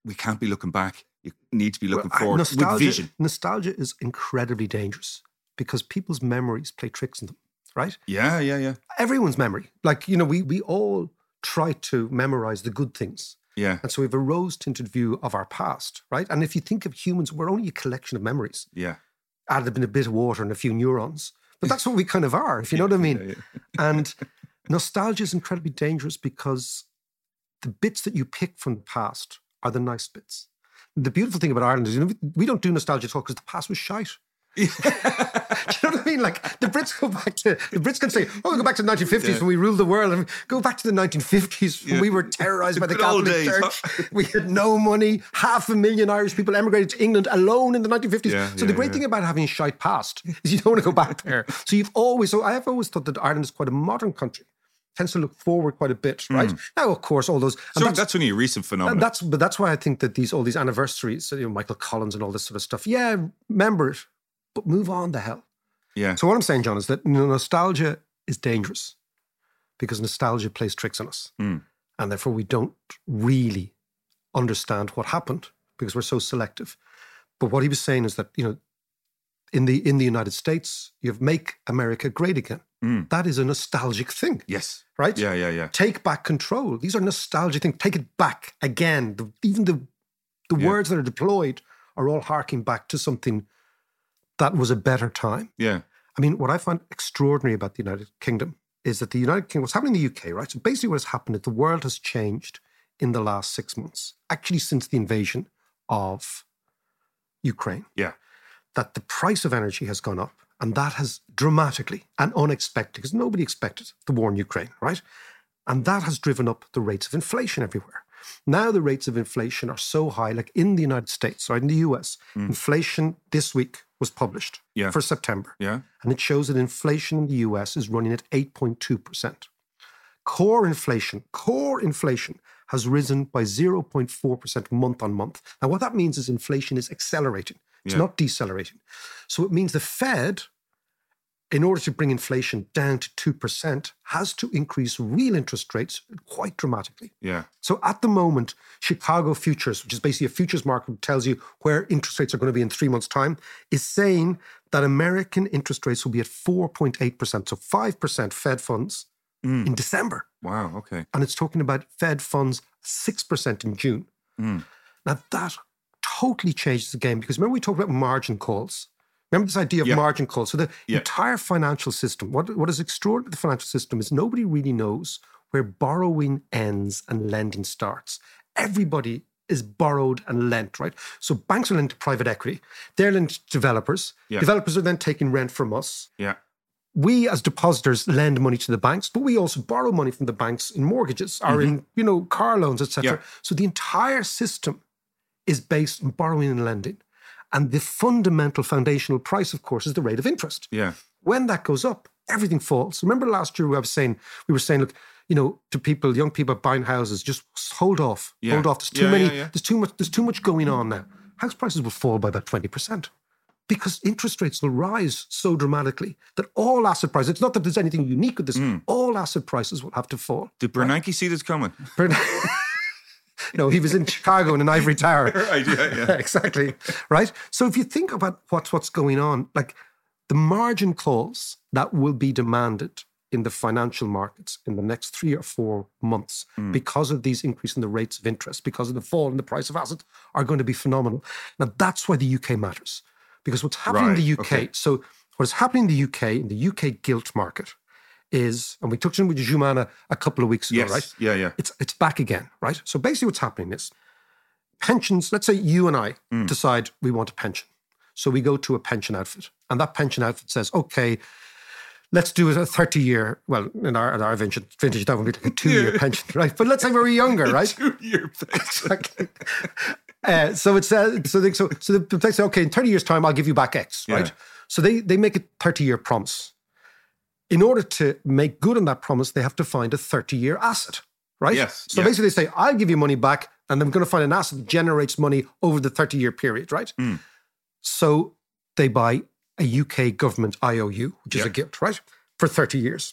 we can't be looking back. You need to be looking
Well,
forward with
nostalgia,
vision.
Nostalgia is incredibly dangerous because people's memories play tricks on them, right?
Yeah, yeah, yeah,
Everyone's memory. Like, you know, we we all try to memorize the good things.
yeah,
And so we have a rose tinted view of our past, right? And if you think of humans, we're only a collection of memories.
yeah.
Added in a bit of water and a few neurons. But that's what we kind of are, if you know what I mean.
Yeah, yeah.
And nostalgia is incredibly dangerous because the bits that you pick from the past are the nice bits. The beautiful thing about Ireland is, you know, we don't do nostalgia talk because the past was shite. do you know what I mean? Like the Brits go back to the Brits can say, "Oh, we go back to the 1950s
Yeah.
when we ruled the world," and go back to the 1950s when
Yeah.
we were terrorized by the Catholic Church. We had no money. Half a million Irish people emigrated to England alone in the 1950s.
Yeah,
so the great thing about having a shite past is you don't want to go back there. So you've always. So I have always thought that Ireland is quite a modern country. Tends to look forward quite a bit, right? Now, of course, all those. and.
So that's, only a recent phenomenon.
that's but that's why I think that these all these anniversaries, you know, Michael Collins and all this sort of stuff. Yeah, remember it, but move on the hell.
yeah,
So what I'm saying, John, is that nostalgia is dangerous because nostalgia plays tricks on us,
Mm.
and therefore we don't really understand what happened because we're so selective. But what he was saying is that you know, in the in the United States, you have "Make America Great Again."
Mm.
That is a nostalgic thing,
yes,
right?
yeah, yeah, yeah.
take back control. These are nostalgic things. Take it back again. The, even the the
Yeah.
words that are deployed are all harking back to something that was a better time.
Yeah,
I mean, what I find extraordinary about the United Kingdom is that the United Kingdom, what's happening in the UK, right? So basically, what has happened is the world has changed in the last six months, actually, since the invasion of Ukraine.
yeah,
That the price of energy has gone up, and that has dramatically and unexpected, because nobody expected the war in Ukraine, right? And that has driven up the rates of inflation everywhere. Now the rates of inflation are so high, like in the United States, right? In the US, mm. inflation this week was published
Yeah.
for September.
yeah.
And it shows that inflation in the US is running at 8.2%. Core inflation, core inflation has risen by 0.4% month on month. Now, what that means is inflation is accelerating, it's
Yeah.
not decelerating. So it means the Fed, in order to bring inflation down to 2%, has to increase real interest rates quite dramatically.
Yeah,
So at the moment, Chicago futures, which is basically a futures market that tells you where interest rates are going to be in three months' time, is saying that American interest rates will be at 4.8%, so 5% Fed funds
Mm.
in December.
wow, okay.
And it's talking about Fed funds 6% in June.
Mm.
Now that totally changes the game because remember we talked about margin calls. Remember this idea of
Yeah.
margin calls. So the
Yeah.
entire financial system, what, what is extraordinary the financial system is nobody really knows where borrowing ends and lending starts. Everybody is borrowed and lent, right? So banks are lent to private equity. They're lent to developers.
Yeah.
Developers are then taking rent from us.
Yeah,
we as depositors lend money to the banks, but we also borrow money from the banks in mortgages or mm-hmm. in, you know, car loans, etc.
Yeah.
So the entire system is based on borrowing and lending. And the fundamental foundational price, of course, is the rate of interest.
Yeah.
When that goes up, everything falls. Remember last year I was saying we were saying, look, you know, to people, young people buying houses, just hold off,
Yeah.
hold off. There's too
Yeah,
many.
yeah.
There's too much. There's too much going on now. House prices will fall by about twenty percent because interest rates will rise so dramatically that all asset prices. It's not that there's anything unique with this.
Mm.
All asset prices will have to fall.
Did Bernanke see this coming?
no, he was in Chicago in an ivory tower.
right, yeah, yeah.
exactly. Right. So if you think about what's what's going on, like the margin calls that will be demanded in the financial markets in the next three or four months hmm. because of these increase in the rates of interest, because of the fall in the price of assets, are going to be phenomenal. Now that's why the UK matters. Because what's happening in the UK,
okay.
so what is happening in the UK, in the UK gilt market, is, and we touched on with Jumana a couple of weeks ago,
Yes.
right?
Yeah, yeah.
it's it's back again, right? So basically, what's happening is pensions. Let's say you and I
Mm.
decide we want a pension, so we go to a pension outfit, and that pension outfit says, "Okay, let's do a thirty-year." Well, in our, in our vintage, vintage that would be like a two-year pension, right? But let's say we're younger, right?
Two-year
Exactly. Uh, so it says so. They, so so the they say, okay, in thirty years' time, I'll give you back X,
Yeah.
right? So they they make a thirty-year promise. In order to make good on that promise, they have to find a thirty-year asset, right?
Yes,
So
yeah.
basically, they say, I'll give you money back, and I'm going to find an asset that generates money over the thirty-year period, right?
Mm.
So they buy a UK government IOU, which is a gilt, right, for thirty years.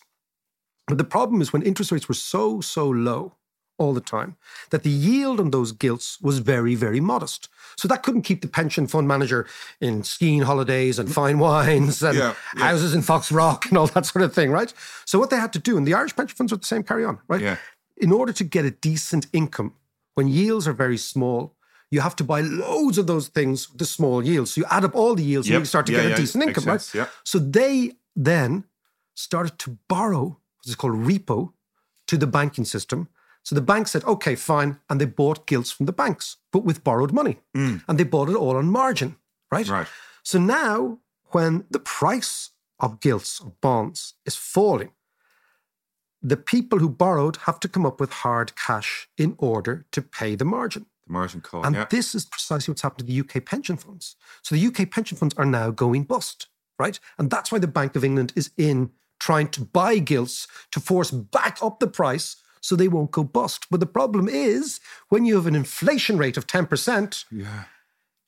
But the problem is when interest rates were so, so low all the time that the yield on those gilts was very, very modest. So that couldn't keep the pension fund manager in skiing holidays and fine wines and
Yeah, yeah.
houses in Foxrock and all that sort of thing, right? So what they had to do, and the Irish pension funds were the same carry on, right?
Yeah.
In order to get a decent income, when yields are very small, you have to buy loads of those things with the small yields. So you add up all the yields and you start to
Yeah,
get a decent income, right?
sense.
So they then started to borrow what's called repo to the banking system. So the bank said, okay, fine. And they bought gilts from the banks, but with borrowed money. Mm. And they bought it all on margin, right?
Right.
So now, when the price of gilts, of bonds, is falling, the people who borrowed have to come up with hard cash in order to pay the margin.
The margin call.
And
yeah.
this is precisely what's happened to the UK pension funds. So the UK pension funds are now going bust, right? And that's why the Bank of England is in trying to buy gilts to force back up the price so they won't go bust. But the problem is when you have an inflation rate of 10%,
yeah.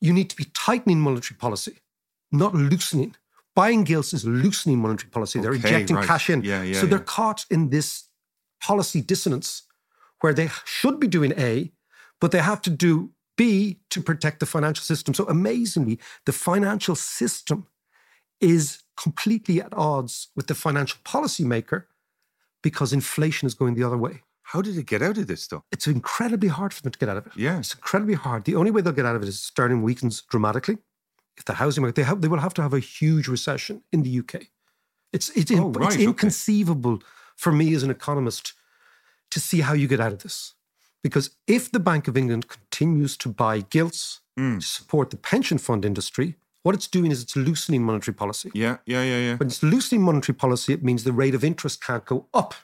you need to be tightening monetary policy, not loosening. Buying gilts is loosening monetary policy. They're
Okay,
injecting
right.
cash in.
Yeah, yeah,
so they're caught in this policy dissonance where they should be doing A, but they have to do B to protect the financial system. So amazingly, the financial system is completely at odds with the financial policymaker because inflation is going the other way.
How did it get out of this, though?
It's incredibly hard for them to get out of it.
Yeah.
It's incredibly hard. The only way they'll get out of it is sterling weakens dramatically. If the housing market, they have, they will have to have a huge recession in the UK. It's it's,
Oh, right,
it's
okay.
inconceivable for me as an economist to see how you get out of this. Because if the Bank of England continues to buy gilts
Hmm.
to support the pension fund industry, what it's doing is it's loosening monetary policy.
Yeah, yeah, yeah, yeah.
When it's loosening monetary policy, it means the rate of interest can't go up.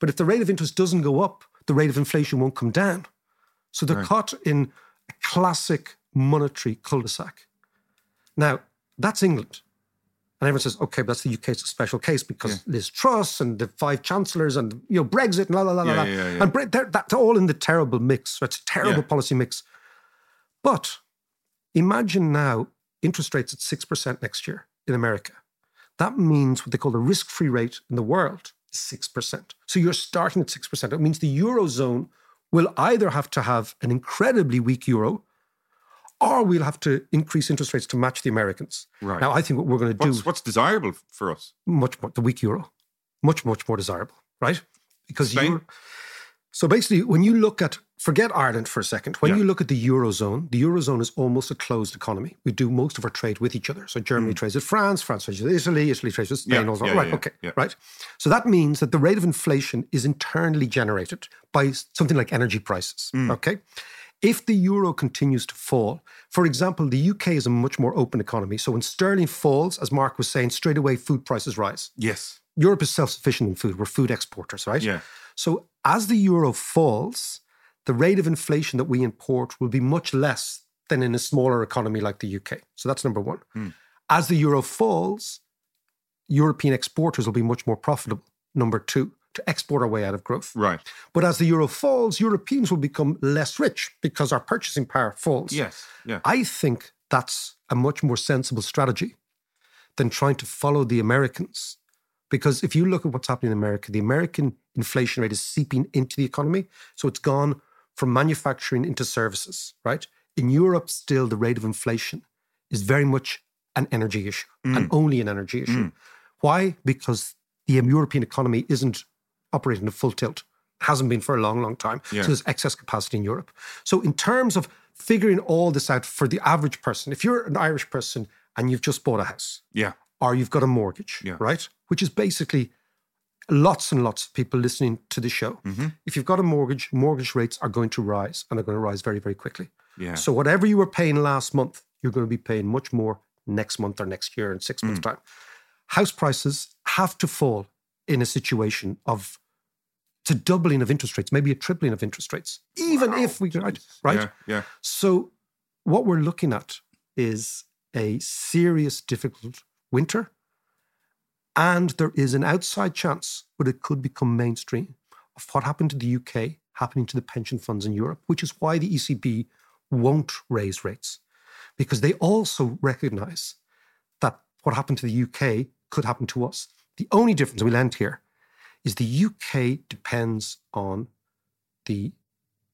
But if the rate of interest doesn't go up, the rate of inflation won't come down. So they're
Right.
caught in a classic monetary cul-de-sac. Now, that's England. And everyone says, okay, but that's the UK, it's a special case because Liz Truss and the five chancellors and you know Brexit and la la la la.
Yeah,
la.
yeah, yeah.
And Bre- they're- that's all in the terrible mix. It's a terrible
Yeah.
policy mix. But imagine now interest rates at 6% next year in America. That means what they call the risk free rate in the world is 6%. So you're starting at 6%. It means the Eurozone will either have to have an incredibly weak euro or we'll have to increase interest rates to match the Americans.
Right.
Now, I think what we're going to do
What's, what's desirable for us?
much more the weak euro, much much more desirable, right? Because you. So basically, when you look at forget Ireland for a second, when
Yeah.
you look at the eurozone, the eurozone is almost a closed economy. We do most of our trade with each other. So Germany trades with France, France trades with Italy, Italy trades with Spain.
Mm. Yeah,
all that.
yeah,
right? okay, right. So that means that the rate of inflation is internally generated by something like energy prices.
Mm.
Okay. If the euro continues to fall, for example, the UK is a much more open economy. So when sterling falls, as Mark was saying, straight away food prices rise.
Yes.
Europe is self sufficient in food. We're food exporters, right?
Yeah.
So as the euro falls, the rate of inflation that we import will be much less than in a smaller economy like the UK. So that's number one. Hmm. As the euro falls, European exporters will be much more profitable. Number two, to export our way out of growth.
Right.
But as the euro falls, Europeans will become less rich because our purchasing power falls.
Yes. Yeah.
I think that's a much more sensible strategy than trying to follow the Americans. Because if you look at what's happening in America, the American inflation rate is seeping into the economy. So it's gone from manufacturing into services, right? In Europe, still the rate of inflation is very much an energy issue mm. and only an energy issue. Mm. Why? Because the European economy isn't operating at full tilt. Hasn't been for a long, long time.
Yeah.
So there's excess capacity in Europe. So in terms of figuring all this out for the average person, if you're an Irish person and you've just bought a house
Yeah.
or you've got a mortgage,
Yeah.
right? Which is basically lots and lots of people listening to the show.
Mm-hmm.
If you've got a mortgage, mortgage rates are going to rise and they're going to rise very, very quickly.
Yeah.
So whatever you were paying last month, you're going to be paying much more next month or next year in six months'
Mm.
time. House prices have to fall in a situation of a doubling of interest rates, maybe a tripling of interest rates, even if we right, right.
Yeah. Yeah.
So what we're looking at is a serious, difficult winter, and there is an outside chance, but it could become mainstream of what happened to the UK happening to the pension funds in Europe, which is why the ECB won't raise rates because they also recognize that what happened to the UK could happen to us. The only difference, we land here, is the UK depends on the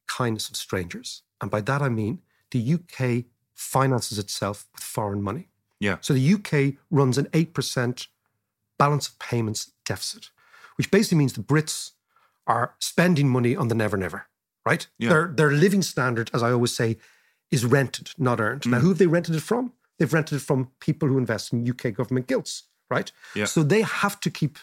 kindness of strangers. And by that I mean the UK finances itself with foreign money.
Yeah.
So the UK runs an 8% balance of payments deficit, which basically means the Brits are spending money on the never never, right?
Yeah.
Their, their living standard, as I always say, is rented, not earned.
Mm.
Now, who have they rented it from? They've rented it from people who invest in UK government gilts, right?
Yeah.
So they have to keep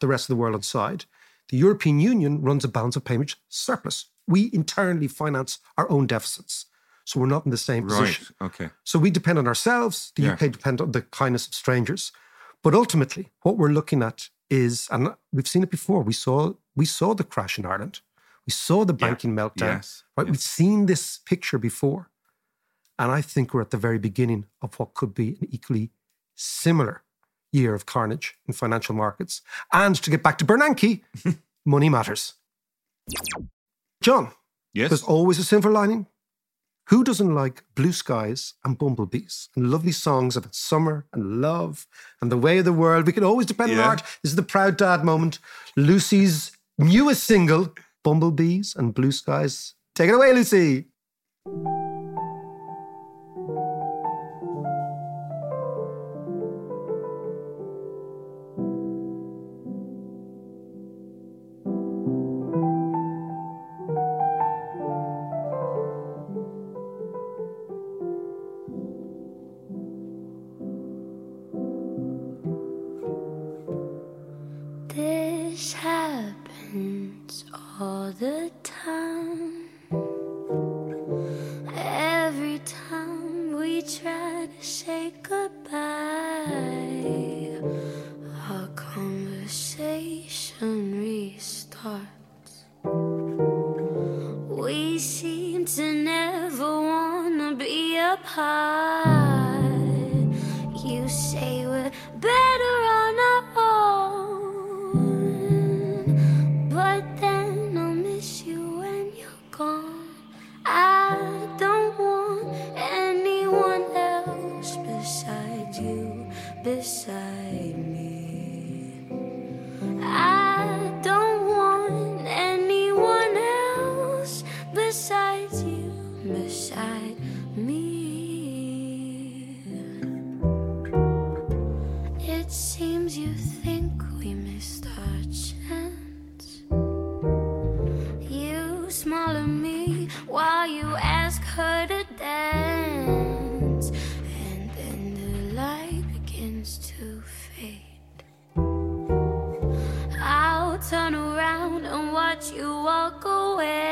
the rest of the world on side. The European Union runs a balance of payments surplus. We internally finance our own deficits. So we're not in the same
Right.
position.
Okay.
So we depend on ourselves. The
Yeah.
UK depend on the kindness of strangers. But ultimately, what we're looking at is, and we've seen it before. We saw we saw the crash in Ireland. We saw the
Yeah.
banking meltdown.
Yes.
Right?
Yes.
We've seen this picture before. And I think we're at the very beginning of what could be an equally similar year of carnage in financial markets. And to get back to Bernanke, money matters. John,
Yes.
there's always a silver lining. Who doesn't like blue skies and bumblebees and lovely songs about summer and love and the way of the world? We can always depend on
Yeah.
art. This is the proud dad moment. Lucy's newest single, Bumblebees and Blue Skies. Take it away, Lucy.
While you ask her to dance, and then the light begins to fade. I'll turn around and watch you walk away.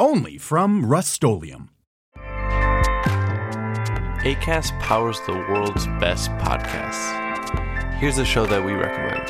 Only from Rust-Oleum
ACAST powers the world's best podcasts. Here's a show that we recommend.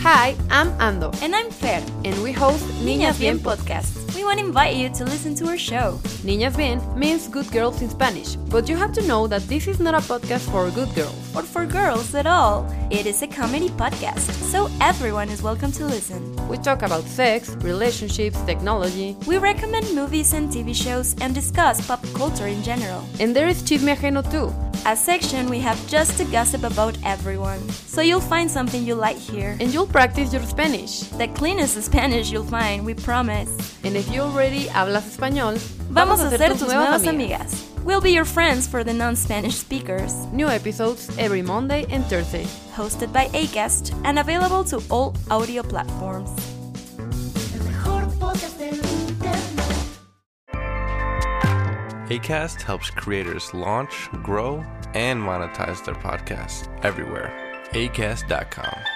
Hi, I'm Ando.
And I'm Fer.
And we host Niñas Bien
podcast. We want to invite you to listen to our show.
Niñas Bien means good girls in Spanish, but you have to know that this is not a podcast for good girls.
Or for girls at all. It is a comedy podcast, so everyone is welcome to listen.
We talk about sex, relationships, technology.
We recommend movies and TV shows and discuss pop culture in general.
And there is Chisme Ajeno too.
A section we have just to gossip about everyone. So you'll find something you like here.
And you'll practice your Spanish.
The cleanest Spanish you'll find, we promise.
And if you already hablas español,
Vamos a ser tus nuevas amigas. We'll be your friends for the non-Spanish speakers.
New episodes every Monday and Thursday.
Hosted by Acast and available to all audio platforms.
ACAST helps creators launch, grow, and monetize their podcasts everywhere. ACAST.com.